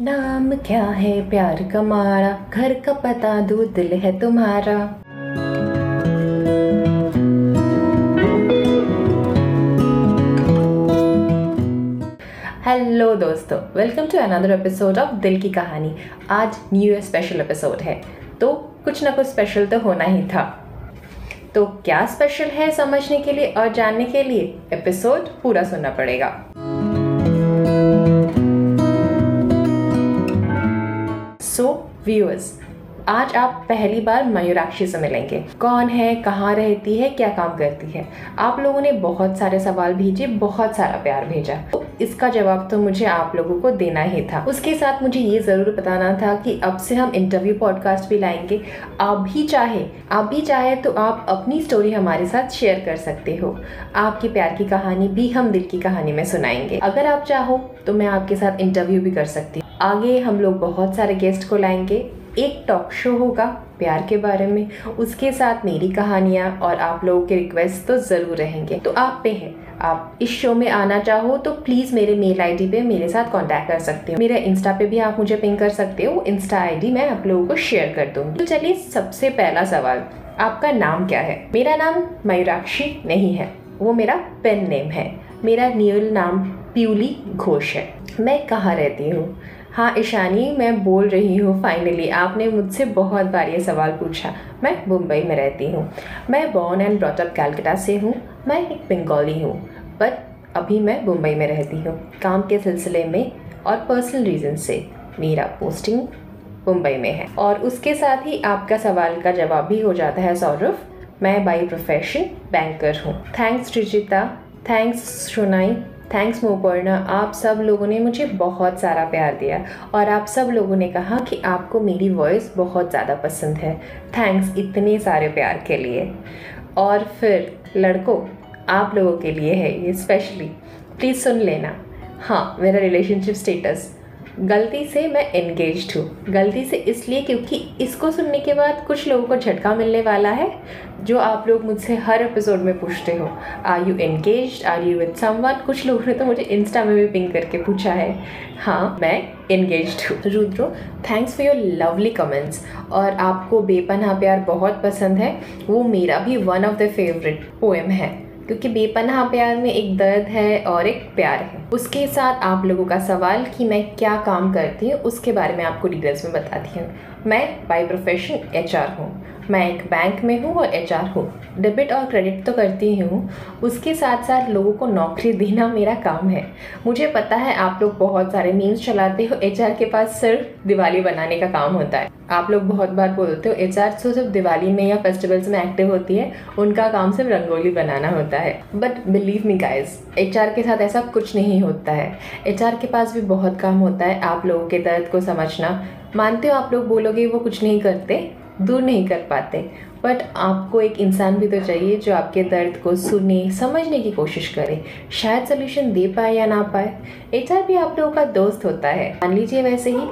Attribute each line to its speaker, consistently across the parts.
Speaker 1: नाम क्या है प्यार का मारा? घर का पता दो दिल है तुम्हारा। हेलो दोस्तों welcome to another episode of Dil Ki Kahani. आज न्यू ईयर स्पेशल एपिसोड है तो कुछ ना कुछ स्पेशल तो होना ही था। तो क्या स्पेशल है समझने के लिए और जानने के लिए एपिसोड पूरा सुनना पड़ेगा। सो व्यूअर्स आज आप पहली बार मयूराक्षी से मिलेंगे। कौन है, कहाँ रहती है, क्या काम करती है? आप लोगों ने बहुत सारे सवाल भेजे, बहुत सारा प्यार भेजा। तो इसका जवाब तो मुझे आप लोगों को देना ही था। उसके साथ मुझे ये ज़रूर बताना था कि अब से हम इंटरव्यू पॉडकास्ट भी लाएँगे। आप भी चाहे, आप भी चाहे तो आप अपनी स्टोरी हमारे साथ शेयर कर सकते हो। आपकी प्यार की कहानी भी हम दिल की कहानी में सुनाएँगे। अगर आप चाहो तो मैं आपके साथ इंटरव्यू भी कर सकती हूँ। आगे हम लोग बहुत सारे गेस्ट को लाएँगे। एक टॉक शो होगा, प्यार के बारे में, उसके साथ मेरी कहानियाँ और आप लोगों के रिक्वेस्ट तो ज़रूर रहेंगे। तो आप पे है। आप इस शो में आना चाहो तो प्लीज़ मेरे मेल आईडी पे मेरे साथ कांटेक्ट कर सकते हो। मेरे इंस्टा पे भी आप मुझे पिंग कर सकते हो। इंस्टा आईडी मैं आप लोगों को शेयर कर दूँगी। तो चलिए सबसे पहला सवाल, आपका नाम क्या है? मेरा नाम मयूराक्षी नहीं है। वो मेरा पेन नेम है। मेरा रियल नाम प्यूली घोष है। मैं कहाँ रहती हूँ? हाँ ईशानी, मैं बोल रही हूँ फाइनली आपने मुझसे बहुत बार ये सवाल पूछा। मैं मुंबई में रहती हूँ। मैं बॉर्न एंड ब्रॉटअप कैलकटा से हूँ। मैं एक बंगाली हूँ, पर अभी मैं मुंबई में रहती हूँ। काम के सिलसिले में और पर्सनल रीज़न से मेरा पोस्टिंग मुंबई में है। और उसके साथ ही आपका सवाल का जवाब भी हो जाता है, सौरभ। मैं बाई प्रोफेशन बैंकर हूँ। Thanks Rijita thanks Shonai thanks Moparna आप सब लोगों ने मुझे बहुत सारा प्यार दिया और आप सब लोगों ने कहा कि आपको मेरी वॉइस बहुत ज़्यादा पसंद है। थैंक्स इतने सारे प्यार के लिए। और फिर, लड़कों, आप लोगों के लिए है ये स्पेशली प्लीज़ सुन लेना। हाँ मेरा रिलेशनशिप स्टेटस गलती से मैं एंगेज हूँ। गलती से इसलिए क्योंकि इसको सुनने के बाद कुछ लोगों को झटका मिलने वाला है, जो आप लोग मुझसे हर एपिसोड में पूछते हो are you engage are you with someone कुछ लोगों ने तो मुझे इंस्टा में भी पिंग करके पूछा है। हाँ मैं एंगेज हूँ। Rudro thanks for your lovely comments और आपको बेपनाह प्यार बहुत पसंद है। वो मेरा भी one of the favourite poem है। क्योंकि बेपनाह प्यार में एक दर्द है और एक प्यार है। उसके साथ आप लोगों का सवाल कि मैं क्या काम करती हूँ, उसके बारे में आपको डिटेल्स में बताती हूँ। मैं बाई प्रोफेशन एच आर हूँ। मैं एक बैंक में हूँ और एच आर हूँ। डेबिट और क्रेडिट तो करती ही हूँ। उसके साथ साथ लोगों को नौकरी देना मेरा काम है। मुझे पता है आप लोग बहुत सारे मीम्स चलाते हो। एचआर के पास सिर्फ़ दिवाली बनाने का काम होता है। आप लोग बहुत बार बोलते हो एच आर तो सिर्फ़ दिवाली में या फेस्टिवल्स में एक्टिव होती है। उनका काम सिर्फ़ रंगोली बनाना होता है। But believe me guys H के साथ ऐसा कुछ नहीं होता है। एचआर के पास भी बहुत काम होता है। आप लोगों के दर्द को समझना मानते हो आप लोग बोलोगे, वो कुछ नहीं करते, दूर नहीं कर पाते। बट आपको एक इंसान भी तो चाहिए जो आपके दर्द को सुने समझने की कोशिश करे। शायद सोल्यूशन दे पाए या ना पाए। एच भी आप लोगों का दोस्त होता है। मान लीजिए वैसे ही,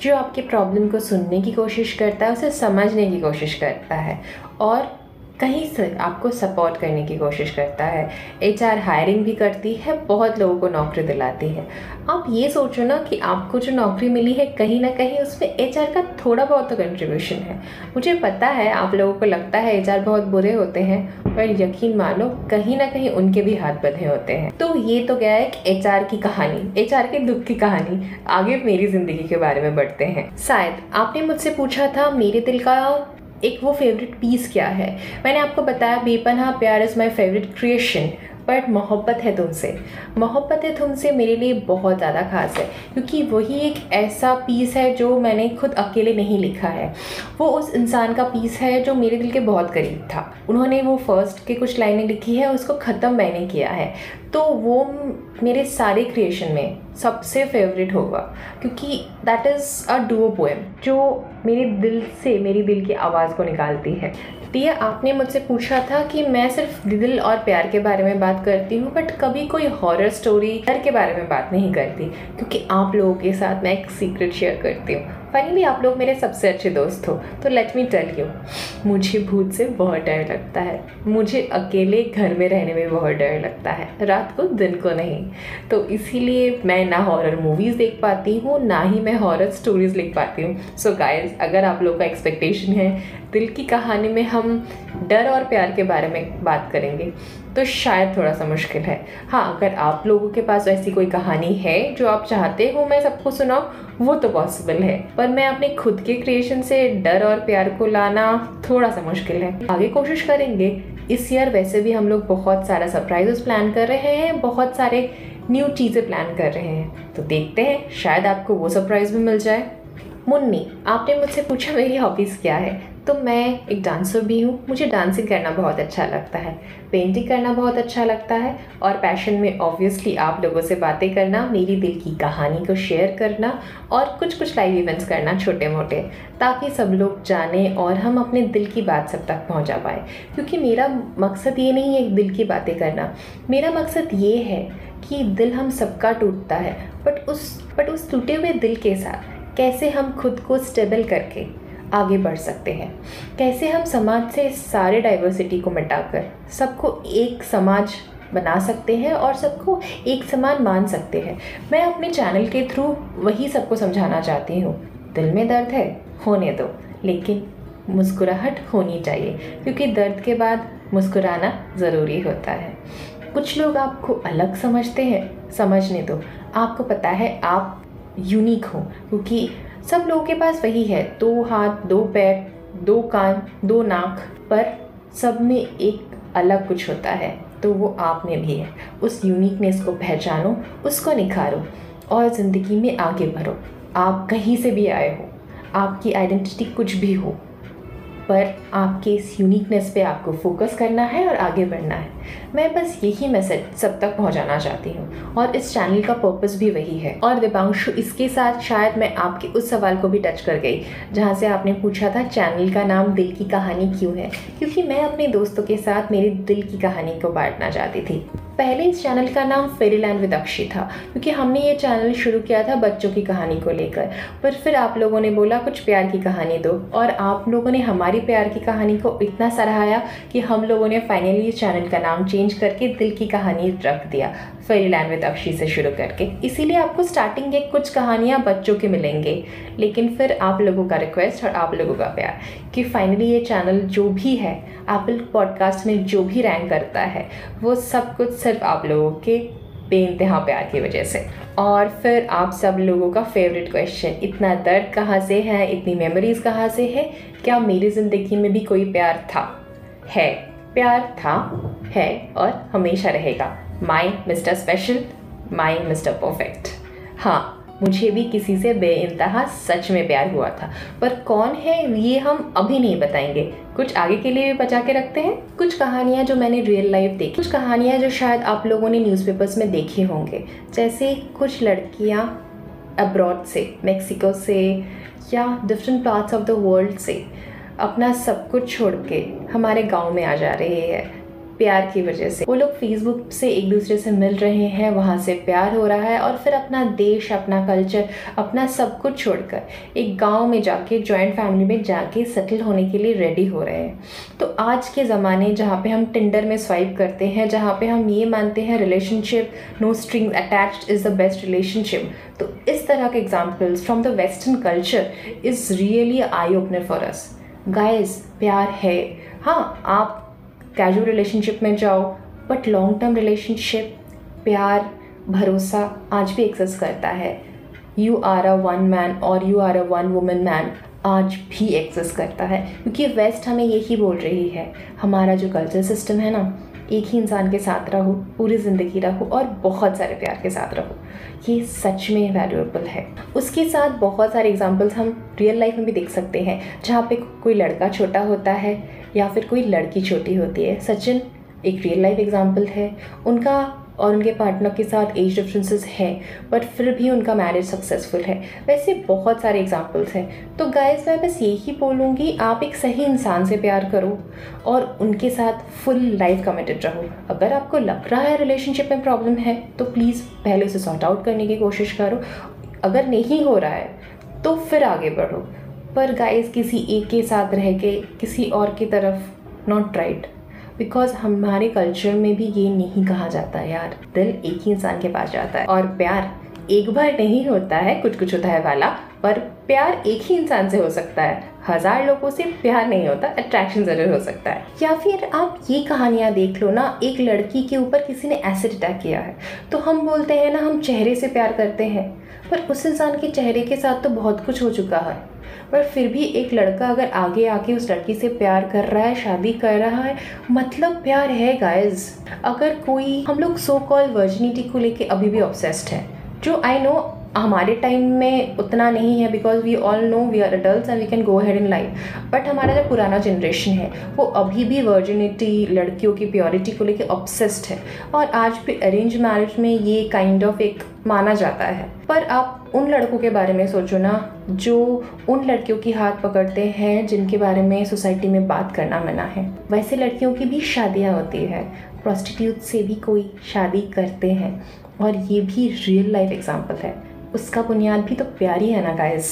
Speaker 1: जो आपके प्रॉब्लम को सुनने की कोशिश करता है, उसे समझने की कोशिश करता है। और कहीं से आपको सपोर्ट करने की कोशिश करता है। एचआर हायरिंग भी करती है, बहुत लोगों को नौकरी दिलाती है। आप ये सोचो ना कि आपको जो नौकरी मिली है, कहीं ना कहीं उसमें एच का थोड़ा बहुत तो कंट्रीब्यूशन है। मुझे पता है, आप लोगों को लगता है एचआर बहुत बुरे होते हैं, पर यकीन मानो, कहीं ना कहीं उनके भी हाथ बधे होते हैं। तो ये तो गया है एच की कहानी एचआर के दुख की कहानी। आगे मेरी ज़िंदगी के बारे में बढ़ते हैं। शायद आपने मुझसे पूछा था, मेरे दिल का एक वो फेवरेट पीस क्या है? मैंने आपको बताया, Bepanah Pyaar is my favourite creation but मोहब्बत है तुमसे। मोहब्बत है तुमसे मेरे लिए बहुत ज़्यादा खास है, क्योंकि वही एक ऐसा पीस है जो मैंने खुद अकेले नहीं लिखा है। वो उस इंसान का पीस है जो मेरे दिल के बहुत करीब था। उन्होंने वो फ़र्स्ट के कुछ लाइनें लिखी है, उसको ख़त्म मैंने किया है। तो वो मेरे सारे क्रिएशन में सबसे फेवरेट होगा, क्योंकि that is a duo poem जो मेरे दिल से मेरी दिल की आवाज़ को निकालती है। दिया आपने मुझसे पूछा था कि मैं सिर्फ़ दिल और प्यार के बारे में बात करती हूँ बट कभी कोई हॉरर स्टोरी डर के बारे में बात नहीं करती, क्योंकि आप लोगों के साथ मैं एक सीक्रेट शेयर करती हूँ। फाइनली आप लोग मेरे सबसे अच्छे दोस्त हो तो लेट मी टेल यू मुझे भूत से बहुत डर लगता है। मुझे अकेले घर में रहने में बहुत डर लगता है, रात को दिन को नहीं। तो इसीलिए मैं ना हॉरर मूवीज़ देख पाती हूँ, ना ही मैं हॉरर स्टोरीज़ लिख पाती हूँ। सो गाइस अगर आप लोग का एक्सपेक्टेशन है, दिल की कहानी में हम डर और प्यार के बारे में बात करेंगे तो शायद थोड़ा सा मुश्किल है। हाँ अगर आप लोगों के पास ऐसी कोई कहानी है जो आप चाहते हो मैं सबको सुनाऊँ, वो तो पॉसिबल है। पर मैं अपने खुद के क्रिएशन से डर और प्यार को लाना थोड़ा सा मुश्किल है। आगे कोशिश करेंगे। इस ईयर वैसे भी हम लोग बहुत सारा सरप्राइजेस प्लान कर रहे हैं, बहुत सारे न्यू चीज़ें प्लान कर रहे हैं। तो देखते हैं, शायद आपको वो सरप्राइज़ भी मिल जाए। मुन्नी, आपने मुझसे पूछा मेरी हॉबीज़ क्या है? तो मैं एक डांसर भी हूँ। मुझे डांसिंग करना बहुत अच्छा लगता है। पेंटिंग करना बहुत अच्छा लगता है और पैशन में ऑब्वियसली आप लोगों से बातें करना, मेरी दिल की कहानी को शेयर करना और कुछ कुछ लाइव इवेंट्स करना छोटे मोटे ताकि सब लोग जाने और हम अपने दिल की बात सब तक पहुँचा पाए। क्योंकि मेरा मकसद ये नहीं है दिल की बातें करना। मेरा मकसद ये है कि दिल हम सबका टूटता है बट उस बट उस टूटे हुए दिल के साथ कैसे हम खुद को स्टेबल करके आगे बढ़ सकते हैं। कैसे हम समाज से सारे डाइवर्सिटी को मिटाकर सबको एक समाज बना सकते हैं और सबको एक समान मान सकते हैं? मैं अपने चैनल के थ्रू वही सबको समझाना चाहती हूँ। दिल में दर्द है, होने दो, लेकिन मुस्कुराहट होनी चाहिए, क्योंकि दर्द के बाद मुस्कुराना ज़रूरी होता है। कुछ लोग आपको अलग समझते हैं, समझने दो। आपको पता है, आप यूनिक हो, क्योंकि सब लोगों के पास वही है। दो हाथ, दो पैर, दो कान, दो नाक, पर सब में एक अलग कुछ होता है। तो वो आप में भी है। उस यूनिकनेस को पहचानो, उसको निखारो और ज़िंदगी में आगे बढ़ो। आप कहीं से भी आए हो, आपकी आइडेंटिटी कुछ भी हो, पर आपके इस यूनिकनेस पे आपको फोकस करना है और आगे बढ़ना है। मैं बस यही मैसेज सब तक पहुंचाना चाहती हूँ। और इस चैनल का पर्पस भी वही है। और दिपांशु इसके साथ शायद मैं आपके उस सवाल को भी टच कर गई, जहाँ से आपने पूछा था चैनल का नाम दिल की कहानी क्यों है? क्योंकि मैं अपने दोस्तों के साथ मेरे दिल की कहानी को बांटना चाहती थी। पहले इस चैनल का नाम फेरीलैंड विद अक्षी था, क्योंकि हमने ये चैनल शुरू किया था बच्चों की कहानी को लेकर। पर फिर आप लोगों ने बोला, कुछ प्यार की कहानी दो। और आप लोगों ने हमारी प्यार की कहानी को इतना सराहाया कि हम लोगों ने फाइनली इस चैनल का नाम चेंज करके दिल की कहानी रख दिया। फेरी लैंड विद अक्षी से शुरू करके। इसीलिए आपको स्टार्टिंग के कुछ कहानियाँ बच्चों के मिलेंगे। लेकिन फिर आप लोगों का रिक्वेस्ट और आप लोगों का प्यार कि फाइनली ये चैनल जो भी है एप्पल पॉडकास्ट में जो भी रैंक करता है, वो सब कुछ सिर्फ़ आप लोगों के बेनतहा प्यार की वजह से। और फिर आप सब लोगों का फेवरेट क्वेश्चन इतना दर्द कहाँ से है, इतनी मेमोरीज कहाँ से है, क्या मेरी ज़िंदगी में भी कोई प्यार था? है। प्यार था, है और हमेशा रहेगा। My mister special my mister perfect हाँ मुझे भी किसी से बेइंतहा सच में प्यार हुआ था। पर कौन है, ये हम अभी नहीं बताएँगे। कुछ आगे के लिए भी बचा के रखते हैं। कुछ कहानियाँ जो मैंने रियल लाइफ देखी। कुछ कहानियाँ जो शायद आप लोगों ने न्यूज़पेपर्स में देखी होंगे। जैसे कुछ लड़कियाँ अब्रॉड से मेक्सिको से, या different parts of the world से। अपना सब कुछ छोड़ के हमारे गाँव में आ जा रही है, प्यार की वजह से। वो लोग फेसबुक से एक दूसरे से मिल रहे हैं, वहाँ से प्यार हो रहा है और फिर अपना देश, अपना कल्चर अपना सब कुछ छोड़कर एक गाँव में जाके जॉइंट फैमिली में जाके सेटल होने के लिए रेडी हो रहे हैं। तो आज के ज़माने जहाँ पे हम टिंडर में स्वाइप करते हैं, जहाँ पे हम ये मानते हैं relationship no string attached is the best relationship तो इस तरह के examples from the western culture is really eye opener for us guys प्यार है। हाँ आप कैजुअल रिलेशनशिप में जाओ बट लॉन्ग टर्म रिलेशनशिप प्यार, भरोसा आज भी एक्सेस करता है। You are a one man और you are a one women man आज भी एक्सेस करता है। क्योंकि वेस्ट हमें यही बोल रही है। हमारा जो कल्चर सिस्टम है ना एक ही इंसान के साथ रहो, पूरी ज़िंदगी रहो और बहुत सारे प्यार के साथ रहो। ये सच में वैल्यूएबल है। उसके साथ बहुत सारे एग्जाम्पल्स हम रियल लाइफ में भी देख सकते हैं, जहाँ पे कोई लड़का छोटा होता है या फिर कोई लड़की छोटी होती है। सचिन एक रियल लाइफ एग्ज़ाम्पल है। उनका और उनके पार्टनर के साथ एज डिफरेंसेस है बट फिर भी उनका मैरिज सक्सेसफुल है। वैसे बहुत सारे एग्जाम्पल्स हैं। तो गाइस मैं बस यही बोलूँगी, आप एक सही इंसान से प्यार करो और उनके साथ फुल लाइफ कमिटेड रहो। अगर आपको लग रहा है रिलेशनशिप में प्रॉब्लम है तो प्लीज़ पहले उसे सॉर्ट आउट करने की कोशिश करो। अगर नहीं हो रहा है तो फिर आगे बढ़ो। पर गाइस किसी एक के साथ रह के, किसी और की तरफ़ नॉट राइट बिकॉज़ हमारे कल्चर में भी ये नहीं कहा जाता यार। दिल एक ही इंसान के पास जाता है। और प्यार एक बार नहीं होता है कुछ कुछ होता है वाला, पर प्यार एक ही इंसान से हो सकता है। हज़ार लोगों से प्यार नहीं होता अट्रैक्शन ज़रूर हो सकता है। या फिर आप ये कहानियाँ देख लो ना, एक लड़की के ऊपर किसी ने एसिड अटैक किया है। तो हम बोलते हैं ना, हम चेहरे से प्यार करते हैं। पर उस इंसान के चेहरे के साथ तो बहुत कुछ हो चुका है। पर फिर भी एक लड़का अगर आगे आके उस लड़की से प्यार कर रहा है, शादी कर रहा है मतलब प्यार है गाइज़ अगर कोई, हम लोग सो कॉल वर्जिनिटी को लेके अभी भी ऑब्सेस्ड है। जो आई नो हमारे टाइम में उतना नहीं है because we all know we are adult and we can go head in life but हमारा जो पुराना जनरेशन है, वो अभी भी वर्जिनिटी लड़कियों की प्योरिटी को लेकर ऑब्सेस्ड है। और आज भी अरेंज मैरिज में ये काइंड kind ऑफ़ of एक माना जाता है। पर आप उन लड़कों के बारे में सोचो ना, जो उन लड़कियों की हाथ पकड़ते हैं, जिनके बारे में सोसाइटी में बात करना मना है। वैसे लड़कियों की भी शादियाँ होती है। प्रोस्टिट्यूट से भी कोई शादी करते हैं। और ये भी रियल लाइफ एग्ज़ाम्पल है। उसका बुनियाद भी तो प्यार ही है ना गाइस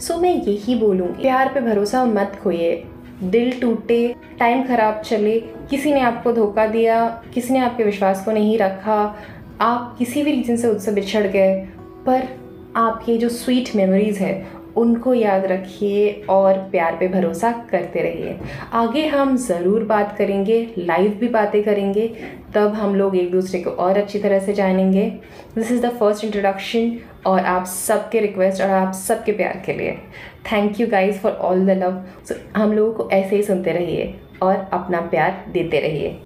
Speaker 1: सो so, मैं यही बोलूँगी प्यार पे भरोसा मत खोइए। दिल टूटे टाइम ख़राब चले किसी ने आपको धोखा दिया किसी ने आपके विश्वास को नहीं रखा आप किसी भी रीज़न से उससे बिछड़ गए पर आपके जो स्वीट मेमोरीज़ है उनको याद रखिए और प्यार पे भरोसा करते रहिए। आगे हम ज़रूर बात करेंगे लाइव भी बातें करेंगे, तब हम लोग एक दूसरे को और अच्छी तरह से जानेंगे। This is the first introduction और आप सबके रिक्वेस्ट और आप सबके प्यार के लिए। Thank you guys for all the love हम लोगों को ऐसे ही सुनते रहिए और अपना प्यार देते रहिए।